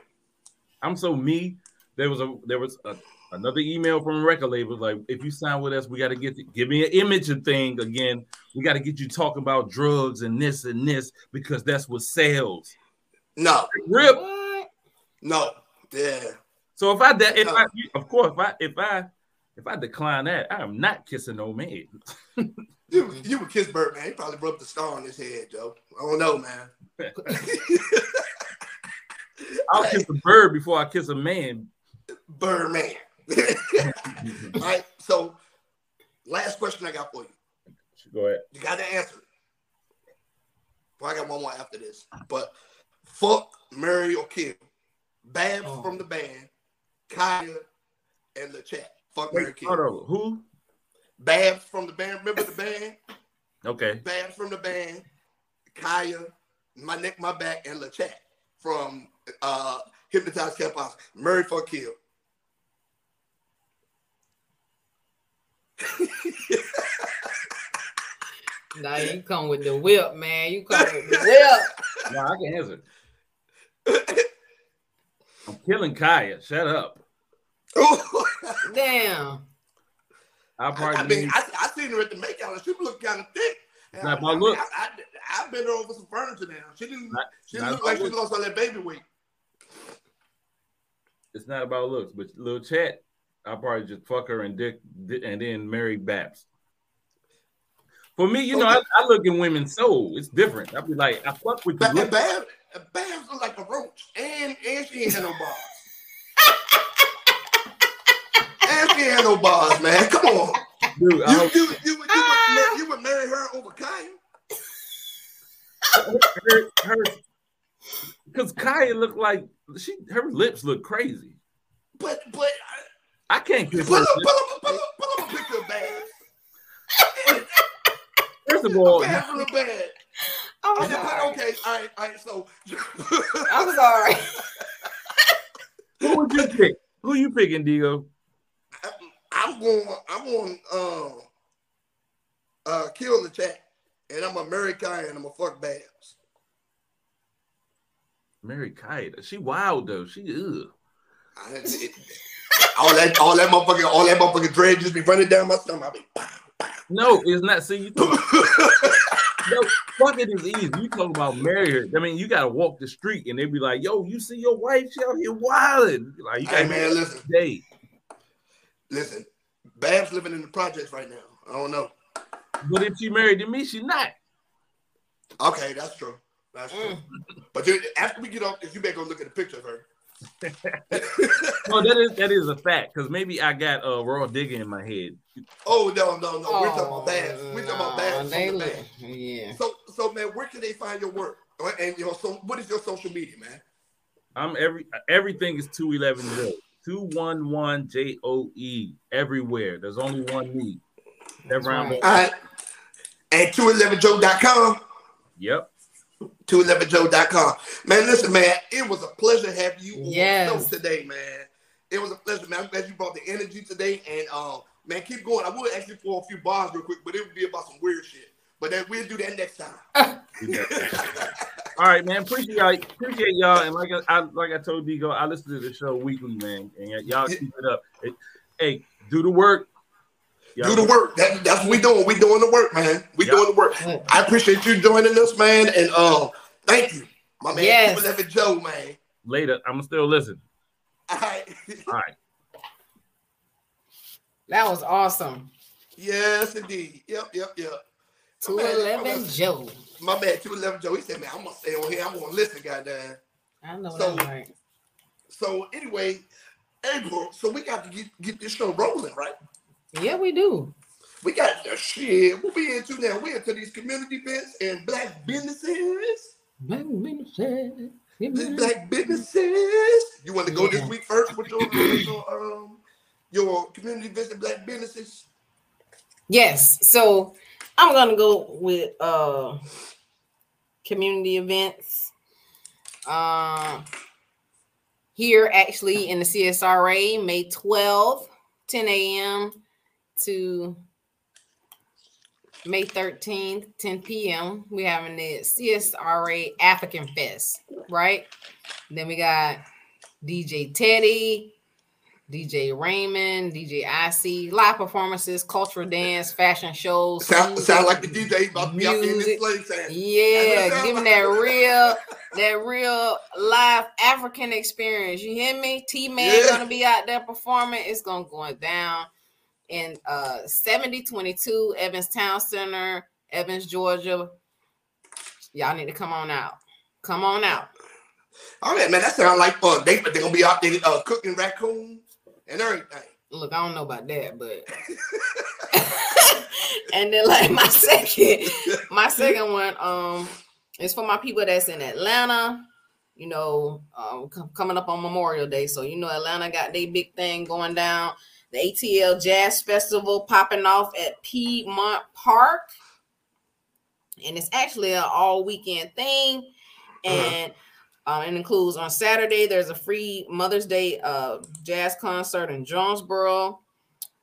I'm so me. There was a there was a, another email from a record label like, if you sign with us, we got to get give me an image and thing again. We got to get you talking about drugs and this and this because that's what sells.
No,
Rip.
No. Yeah.
So if I de- if I of course if I if I if I decline that, I am not kissing no man.
You, you would kiss Birdman. He probably rubbed the star on his head, Joe. I don't know, man.
I'll kiss a bird before I kiss a man.
Birdman. All right. So, last question I got for you.
Go ahead.
You got to answer it. Well, I got one more after this. But fuck, marry, or kill. Babs
Oh.
from the band, Khia, and the chat. Fuck, marry,
Wait,
kill.
hold on. Who?
Babs from the band. Remember the band?
Okay.
Babs from the band, Khia, My Neck, My Back, and La Chat from uh, Hypnotized Capos. Married for a Kill.
Now you come with the whip, man. You come with the whip.
No, I can answer. I'm killing Khia. Shut up.
Damn.
I'll probably
I, I mean,
need-
I, I seen her at the makeout and she looked kind of thick.
Not
I,
my
I, mean,
look.
I, I, I've been there over some furniture now. She didn't.
Not-
she
not
didn't look
my
like she lost all that baby weight.
it's not about looks, but little chat, I'll probably just fuck her and dick and then marry Babs. For me, you know, I, I look at women's soul. It's different. I'd be like, I fuck with you.
But Babs, Babs look like a roach, and and she ain't had no bars. And she ain't had no bars, man. Come on,
dude,
you
I,
you you, you, would, ah. you would marry her over Khia?
her, her, because Khia looked like she, her lips look crazy.
But but
I can't kiss
pull
her.
up, pull
lips.
up, pull up, pull up a picture of Babs.
First of all,
Babs from the bed.
I'm
Okay,
sorry.
okay, all right, all right. So
I'm sorry.
who would you pick? Who you picking, Digo?
I'm going. I'm going. Um, uh, kill the chat, and I'm a marry Khia, and I'm a fuck Babs.
Mary Khia. She wild though. She ugh.
I, it, all that, all that motherfucking, all that motherfucking dread just be running down my stomach. I be, pow, pow.
No, it's not. See, you talk, no, fucking is easy. You talk about marry her. I mean, you gotta walk the street and they be like, "Yo, you see your wife? She out here wilding." Like, you
hey
gotta
man, listen,
day.
listen. Babs living in the projects right now. I don't know.
But if she married to me, she not.
Okay, that's true. That's true.
Mm.
but dude, after we get off this, you better go look at the picture of her.
well, that is that is a fact because maybe I got a uh, raw digger in my head.
Oh no no no!
Oh,
We're talking about bass.
Uh,
We're talking
about
bass.
Yeah.
So so man, where can they find your work? And your so what is your social media, man?
I'm every everything is two eleven. 211 J O E everywhere. There's only one me. That round.
All right. And 211joe.com.
Yep.
211joe.com. Man, listen, man, it was a pleasure having you
yes.
on today, man. It was a pleasure, man. I'm glad you brought the energy today. And um, man, keep going. I will ask you for a few bars real quick, but it would be about some weird shit. But then we'll do that next time.
We got that. All right, man. Appreciate y'all. Appreciate y'all. And like I, I like I told Digo, I listen to the show weekly, man. And y'all keep it up. Hey, hey, do the work. Y'all-
do the work. That, that's what we doing. We doing the work, man. We
Yeah.
doing the work. I appreciate you joining us, man. And uh, thank you, my man.
Yes.
211 Joe, man.
later. I'm still listen.
All right.
All right.
That was awesome.
yes, indeed. Yep, yep, yep.
Two
My man-
Joe.
My man, 211 Joe, he said, man, I'm gonna stay on here. I'm gonna listen, goddamn.
I know
So-
that's right.
So anyway, April, so we got to get, get this show rolling, right?
Yeah, we do.
We got the shit. What we into now? We into these community events and black businesses.
Black businesses.
Black businesses. You want to go this week first with your, your um your community events and black businesses?
Yes. So I'm gonna go with uh community events. Um here actually in the CSRA, May 12th, 10 a.m. to May 13th, 10 p.m. We're having the CSRA African Fest, right? Then we got DJ Teddy, DJ Raymond, DJ IC, live performances, cultural dance, fashion shows.
Sound,
music,
sound like the DJ about to be out in this place
Yeah,
That's what it
give me that
like.
real, that real live African experience. You hear me? T Man
Yeah.
gonna be out there performing. It's gonna go down in uh 7022 Evans Towne Center, Evans, Georgia. Y'all need to come on out. Come on out.
All right, man, that sound like fun. They they're gonna be out there uh, cooking raccoons and everything.
Look, I don't know about that, but and then like my second, my second one, um, is for my people that's in Atlanta. You know, um, com- coming up on Memorial Day, so you know Atlanta got their big thing going down. The ATL Jazz Festival popping off at Piedmont Park. and it's actually an all weekend thing. And um, it includes on Saturday, there's a free Mother's Day uh, jazz concert in Jonesboro,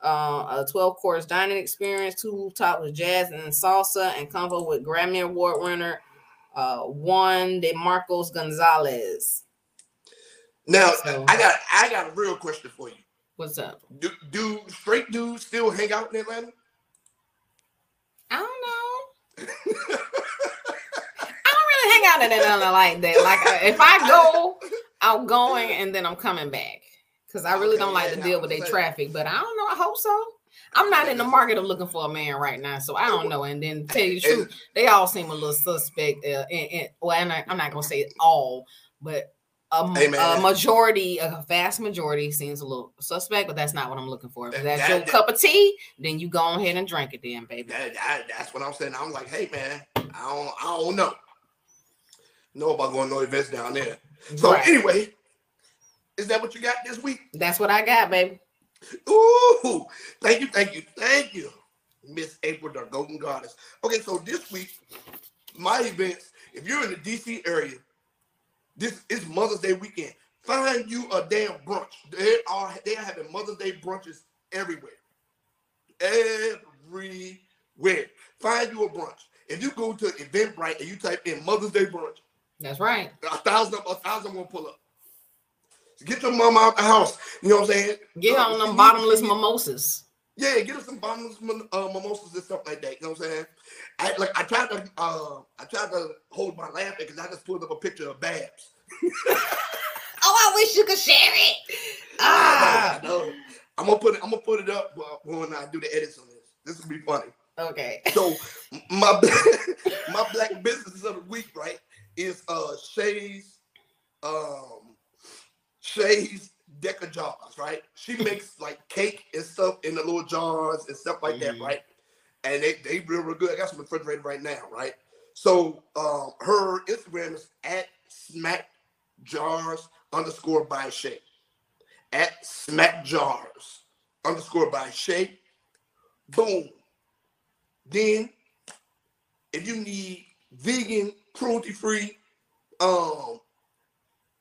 uh, a 12 course dining experience, two top with jazz and salsa, and combo with Grammy Award winner uh, Juan de Marcos Gonzalez.
Now
So-
I got I got a real question for you.
What's up?
Do, do straight dudes still hang out in Atlanta?
I don't know. I don't really hang out in Atlanta like that. Like if I go, I'm going and then I'm coming back because I really
Okay,
don't like
yeah,
to deal with their traffic. But I don't know. I hope so. I'm not in the market of looking for a man right now, so I don't know. And then to tell you the truth, they all seem a little suspect. Uh, and, and well, I'm not, I'm not gonna say all, but a, a majority, a vast majority, seems a little suspect. But that's not what I'm looking for. If
That-
that's
that-
your
that-
cup of tea, then you go ahead and drink it, then, baby.
That, that- that's what I'm saying. I'm like, hey man, I don't I don't know. Know about going to no events down there. So
Right.
anyway, is that what you got this week?
That's what I got, baby.
Ooh, thank you, thank you, thank you, Miss April, the Golden Goddess. Okay, so this week, my events, if you're in the DC area, this is Mother's Day weekend. Find you a damn brunch. They are they are having Mother's Day brunches everywhere. Everywhere. Find you a brunch. If you go to Eventbrite and you type in Mother's Day brunch,
That's right.
a thousand a thousand will pull up. Get your mama out the house. You know what I'm saying?
Get
Uh,
on them bottomless
need-
mimosas.
yeah, get us some bottomless uh, mimosas and stuff like that. You know what I'm saying? I like I tried to uh I tried to hold my laughter because I just pulled up a picture of Babs.
Oh, I wish you could share it. Ah.
Know. I'm gonna put it. I'm gonna put it up uh, when I do the edits on this. This will be funny.
Okay.
So my my black business of the week, right, is uh Shay's um Shay's Deca jars, right? She makes like cake and stuff in the little jars and stuff like that,
Mhm.
right? And they they real real good. I got some refrigerated right now, right? So um her Instagram is at smack jars underscore by Shay. At smack jars underscore by Shay. Boom. Then, if you need vegan, cruelty free, um,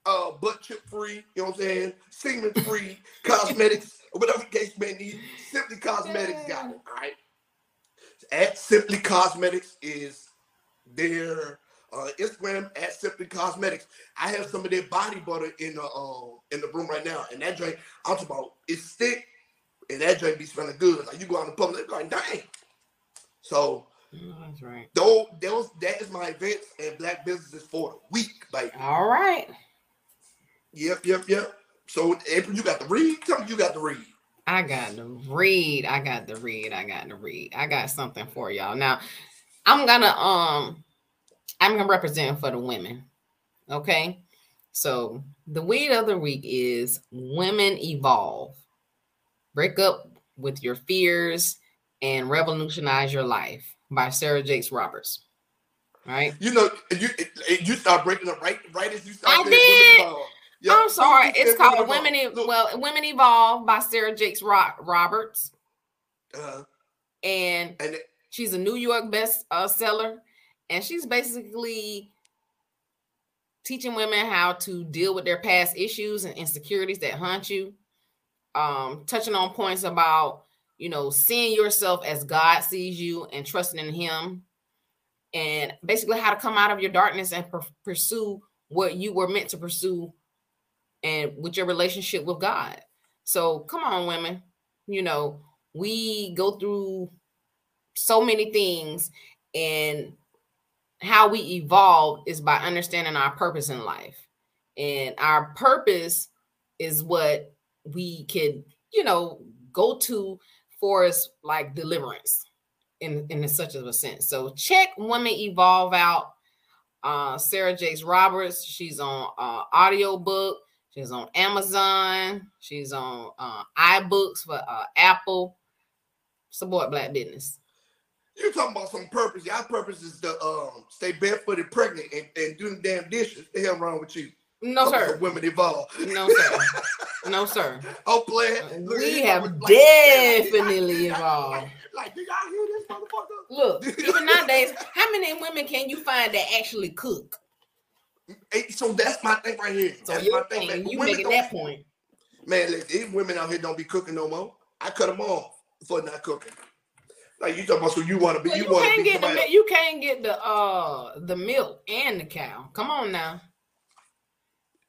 uh, butt chip free, you know what I'm saying, semen free, cosmetics, whatever the case may need, Simply Cosmetics got it. All right. At Simply Cosmetics is their uh, Instagram at Simply Cosmetics. I have some of their body butter in the um in the room right now, and that drink I'm talking about it's thick, and that drink be smelling good. Like you go out in public, like dang. So
That's right.
those, those that is my events and black businesses for the week, baby.
All right.
Yep, yep, yep. So April, you got the read. Tell me you got the read.
I got to read. I got to read. I got to read. I got something for y'all. Now, I'm gonna um I'm gonna represent for the women. Okay. So the weed of the week is women evolve. Break up with your fears and revolutionize your life by Sarah Jakes Roberts. Right?
You know, you you start breaking up right right as you start.
I did.
Yep.
I'm sorry. It's called. Women. E- well, Women Evolve by Sarah Jakes Ro- Roberts,
uh,
and
and it-
she's a New York best uh, seller, and she's basically teaching women how to deal with their past issues and insecurities that haunt you. Um, touching on points about you know seeing yourself as God sees you and trusting in Him, and basically how to come out of your darkness and pur- pursue what you were meant to pursue, and with your relationship with God. So come on, women. You know we go through so many things and how we evolve is by understanding our purpose in life and our purpose is what we can, you know go to for us like deliverance in in such of a sense. So check women evolve out uh sarah jakes roberts. She's on uh audiobook. She's on amazon. She's on uh ibooks for uh apple. Support black business.
You talking about some purpose. Your purpose is to um stay barefooted, pregnant, and, and do the damn dishes. The hell wrong with you?
No sir
Women evolve.
no sir no sir
Oh, play.
We have
know, like-
definitely evolved
like, do y'all hear this motherfucker?
Look, even nowadays, how many women can you find that actually cook?
Hey, so that's my thing right here.
So
that's
you're
my thing. man.
you making that point.
Man, listen, these women out here don't be cooking no more. I cut them off for not cooking. Like you talking about, so you want to be,
Well,
you,
you,
want to
can't
be
get the
somebody.
you can't get the uh the milk and the cow. Come on now.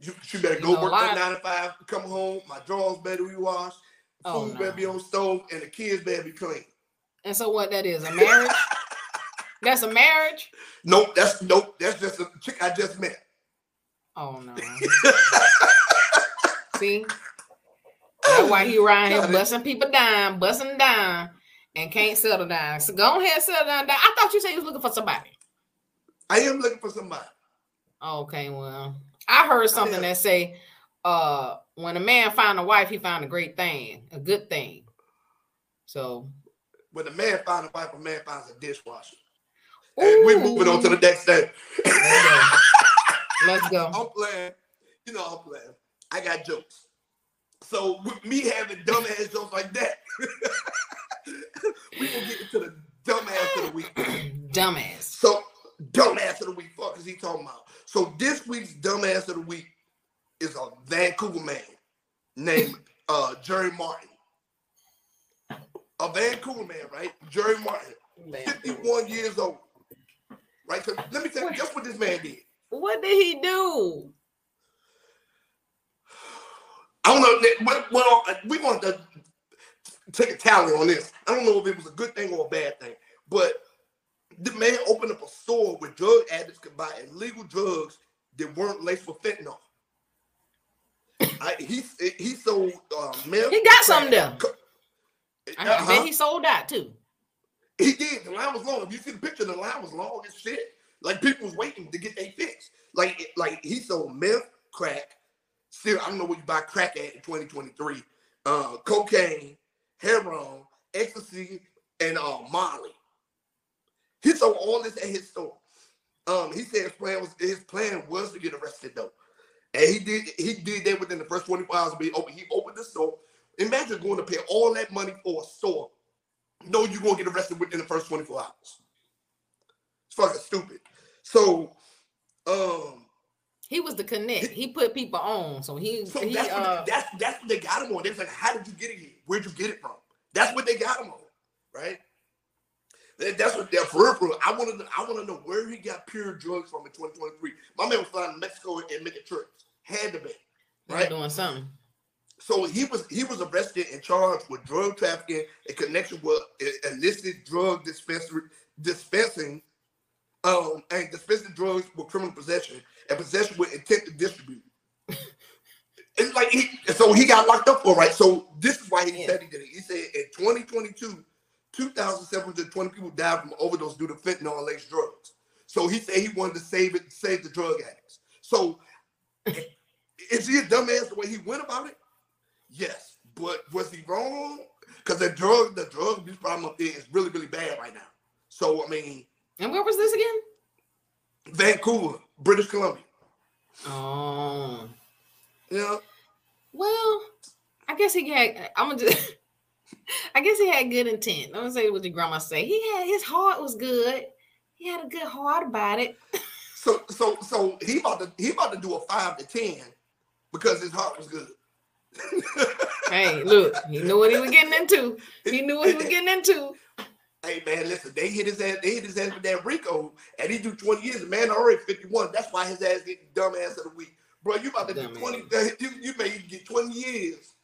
You, you better
You
go
know,
work
lot-
at nine to five, come home, my drawers better be washed,
Oh,
food
no.
better be on stove, and the kids better be clean.
And so what that is a marriage? That's a marriage.
Nope, that's nope, that's just a chick I just met.
Oh no. See, that's why he around here busting people down, busting down, and can't settle down. So go ahead, settle down. down. I thought you said you was looking for somebody.
I am looking for somebody.
Okay, well, I heard something that say, uh, when a man find a wife, he found a great thing, a good thing. So
When a man finds a wife, a man finds a dishwasher. And we moving on to the next thing.
Let's go.
I'm playing. You know I'm playing. I got jokes. So with me having dumbass jokes like that, we gonna get into the dumbass of the week.
Dumbass.
So dumbass of the week, fuck is he talking about? So this week's dumbass of the week is a Vancouver man named uh Jerry Martin. A Vancouver man, right? Jerry Martin, 51 years old. Right? So let me tell you just what this man did.
What did he do?
I don't know. Well, well, uh, we want to take a tally on this. I don't know if it was a good thing or a bad thing, but the man opened up a store where drug addicts could buy illegal drugs that weren't laced with fentanyl. I, he he sold uh, meth.
He got something there.
co-
I
Uh-huh.
bet he sold out too.
He did. The line was long. If you see the picture, the line was long as shit. Like people was waiting to get their fix. Like like he sold meth, crack. Still, I don't know what you buy crack at in 2023. Uh, cocaine, heroin, ecstasy, and uh, Molly. He sold all this at his store. Um, he said his plan was his plan was to get arrested though, and he did he did that within the first 24 hours. Of being open, he opened the store. Imagine going to pay all that money for a store know you're gonna get arrested within the first 24 hours. It's fucking stupid. So, um,
He was the connect. He put people on. So he
so
he
that's, what
uh
they, that's that's what they got him on. They was like, "How did you get it here? Where'd you get it from?" That's what they got him on, right? That- That's what they're for real. For real. I want to. I want to know where he got pure drugs from in 2023. My man was flying to Mexico and making trips. Had to be,
right?
right?
doing something.
So he was he was arrested and charged with drug trafficking in connection with illicit drug dispensary dispensing, um, and dispensing drugs with criminal possession and possession with intent to distribute. it's like he, so he got locked up for right. So this is why he
Yeah.
said he did it. He said in 2022, 2,720 people died from overdose due to fentanyl laced drugs. So he said he wanted to save it, save the drug addicts. So is he a dumbass the way he went about it? Yes, but was he wrong? Because the drug, the drug abuse problem up there is really, really bad right now. So I mean,
And where was this again?
Vancouver, British Columbia.
Oh.
Know,
Well, I guess he had. I'm gonna just. I guess he had good intent. I'm gonna say what your grandma say. He had his heart was good. He had a good heart about it.
so so so he about to he about to do a five to ten because his heart was good.
Hey, look, he knew what he was getting into. He knew what he was getting into.
Hey man, listen, they hit his ass, they hit his ass with that RICO, and he do 20 years. The man already 51. That's why his ass get dumb ass of the week. Bro, you about to do
Dumbass.
20, you, you may get 20 years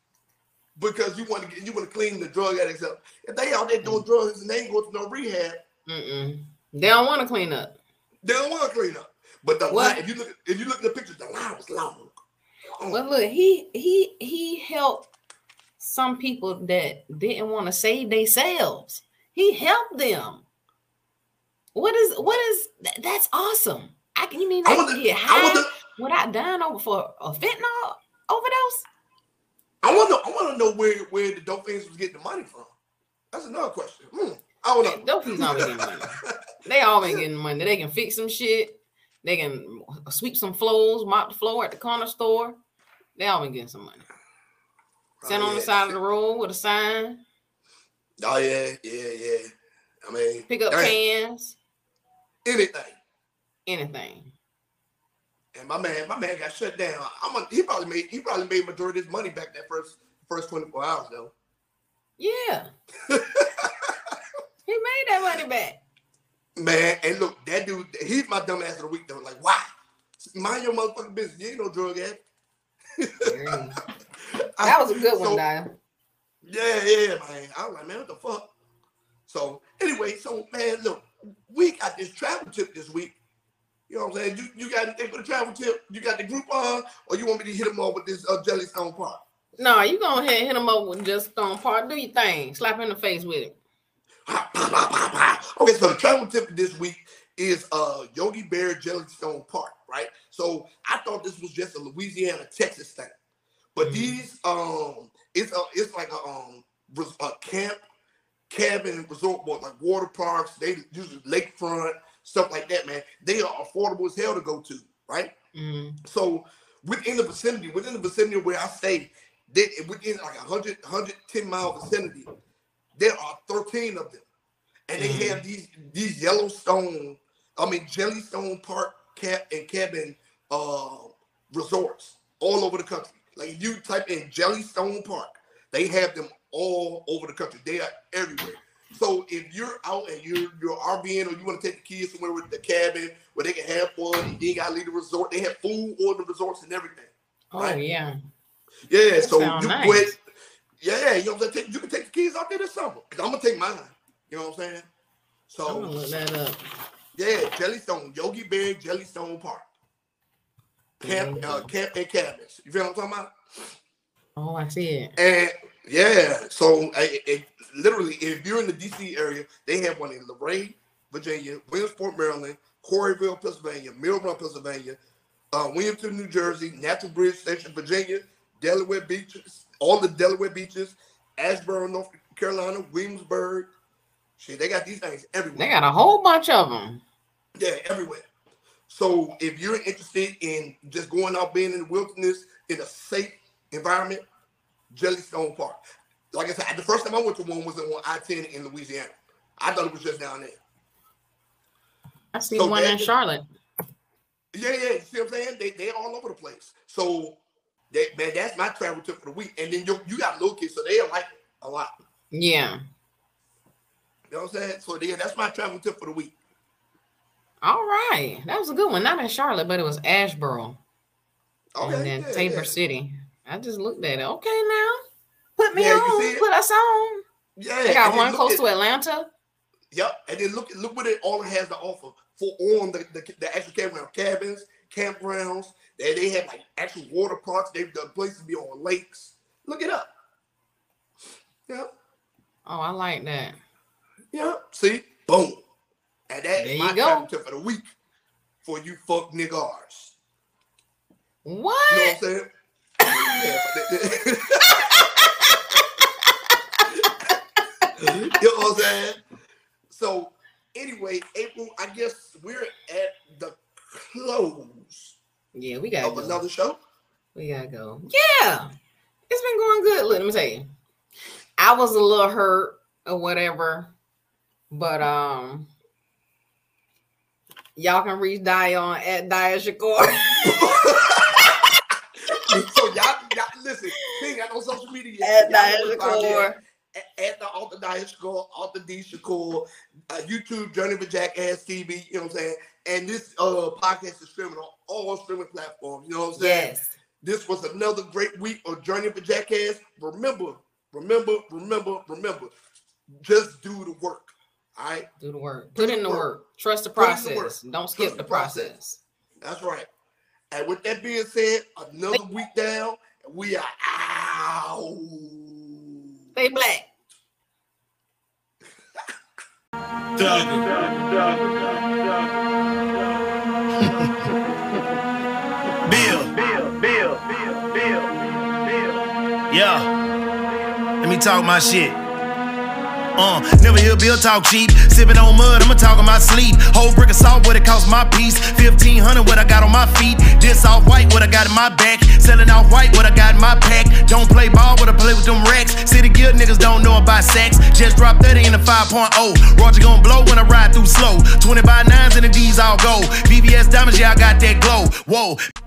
because you want to get you want to clean the drug addicts up. If they out there doing mm. drugs and they ain't going to no rehab,
Mm-mm. They don't want to clean up.
they don't want to clean up. But the line, if you look if you look at the pictures, the line was long. Oh,
But look, he he he helped some people that didn't want to save themselves. He helped them. What is what is that- that's awesome. I can you mean
I
I can get
I
high
wonder,
without dying over for a fentanyl overdose?
I wonder, I want to know where where the dope fiends was getting the money from. That's another question. Hmm, I don't know.
Those people always getting money. They always getting money. They can fix some shit. They can sweep some floors, mop the floor at the corner store. They always getting some money. Stand
Oh,
on the side of the road with a sign.
Oh yeah, yeah, yeah. I mean,
Pick up
damn,
cans,
anything.
anything.
And my man, my man got shut down. I'm a, he probably made he probably made majority of his money back that first first 24 hours though.
Yeah. he made that money back.
Man, and look, that dude, he's my dumb ass of the week though. Like, why? Mind your motherfucking business. You ain't no drug addict.
That was a good one,
So-. Yeah, yeah, man. I was like, man, what the fuck? So anyway, so man, look, we got this travel tip this week. You know what I'm saying? You you got anything for the travel tip? You got the group on, or you want me to hit them up with this uh, Jellystone Park?
No, you go ahead and hit them up with just Stone Park. Do your thing. Slap in the face with it.
Okay, so the travel tip this week is uh Yogi Bear Jellystone Park, right? So I thought this was just a Louisiana, Texas thing, but
Mhm.
these um, it's a it's like a um a camp, cabin, resort, board, like water parks. They usually lakefront stuff like that, man. They are affordable as hell to go to, right?
Mm.
So within the vicinity, within the vicinity where I stay, they, within like a 100, 110 mile vicinity, there are 13 of them. And they
Mhm.
have these these Yellowstone, I mean Jellystone Park cap and cabin uh resorts all over the country. Like you type in Jellystone Park, they have them all over the country. They are everywhere. So if you're out and you're you're RVing or you want to take the kids somewhere with the cabin where they can have fun, you ain't gotta leave the resort. They have food on the resorts and everything.
Oh,
Right.
yeah.
Yeah,
That
so you
nice.
ahead- Yeah, you know what I'm saying? Take- You can take the kids out there this summer. Cause I'm gonna take mine. You know what I'm saying?
I'm going to
So
look that up.
yeah, Jellystone, Yogi Bear, Jellystone Park. Camp, uh, camp and cabins. You feel what I'm talking about?
Oh, I see it.
And yeah, so I, it, literally, if you're in the DC area, they have one in Lorraine, Virginia, Williamsport, Maryland, Quarryville, Pennsylvania, Mill Run, Pennsylvania, uh, Williamton, New Jersey, Natural Bridge Station, Virginia, Delaware beaches, all the Delaware beaches, Ashburn, North Carolina, Williamsburg. Shit, they got these things everywhere.
They got a whole bunch of them.
Yeah, everywhere. So if you're interested in just going out being in the wilderness in a safe environment, Jellystone Park. Like I said, the first time I went to one was on I-10 in Louisiana. I thought it was just down there.
I see
So
one in Charlotte.
Yeah, yeah. You see what I'm saying? They they all over the place. So they, man, that's my travel tip for the week. And then you, you got little kids, so they like it a lot.
Yeah.
You know what I'm saying? So yeah, that's my travel tip for the week.
All right. That was a good one. Not in Charlotte, but it was Asheboro
Okay.
and then
yeah,
Tabor
yeah.
City. I just looked at it. Okay, now. Put me
Yeah,
on. Put us on.
Yeah.
They got one close
at-
to Atlanta.
Yep, and then look look what it all has to offer for on the, the, the actual campground cabins, campgrounds. They they have like actual water parks. They the places be on lakes. Look it up. Yep,
Oh, I like that.
yep. See, boom, and
There
that's
you
my
go.
tip for the week for you fuck niggers.
What?
You know what I'm saying? You know what I'm saying? So anyway, April, I guess we're at the close
Yeah, we gotta go.
another show.
We gotta go. Yeah, it's been going good. Look, let me tell you, I was a little hurt or whatever, but um, y'all can reach Dion at Diya Shakoor.
so y'all, y'all listen, he ain't got no social media
at
yet. Y'all
Dion
know the podcast
Shakur.
At, at the Author Diya Shakoor, Alter D Shakur, uh, YouTube Journey with Jackass TV, you know what I'm saying? And this uh podcast is streaming on all streaming platforms, you know what I'm saying?
Yes.
This was another great week of Journey for Jackass. Remember, remember, remember, remember. Just do the work. All right.
Do the work. Put in the
work.
work. Trust the
Put in the
process. Don't skip
the
the
process.
process.
That's right. And with that being said, another week down, and we are out.
Stay black.
Bill. Bill, Bill, Bill, Bill, Bill. Yeah. Let me talk my shit. Uh, never hear Bill talk cheap. Sipping on mud, I'ma talk in my sleep. Whole brick of salt, what it cost my piece. 1500, what I got on my feet. This off white, what I got in my back. Selling off white, what I got my pack. Don't play ball, what I play with them racks. City here niggas don't know about sex. Just drop 30 in a 5.0. Roger gon' blow when I ride through slow. 20 by 9s and the D's all go. BBS diamonds, yeah, I got that glow. Whoa.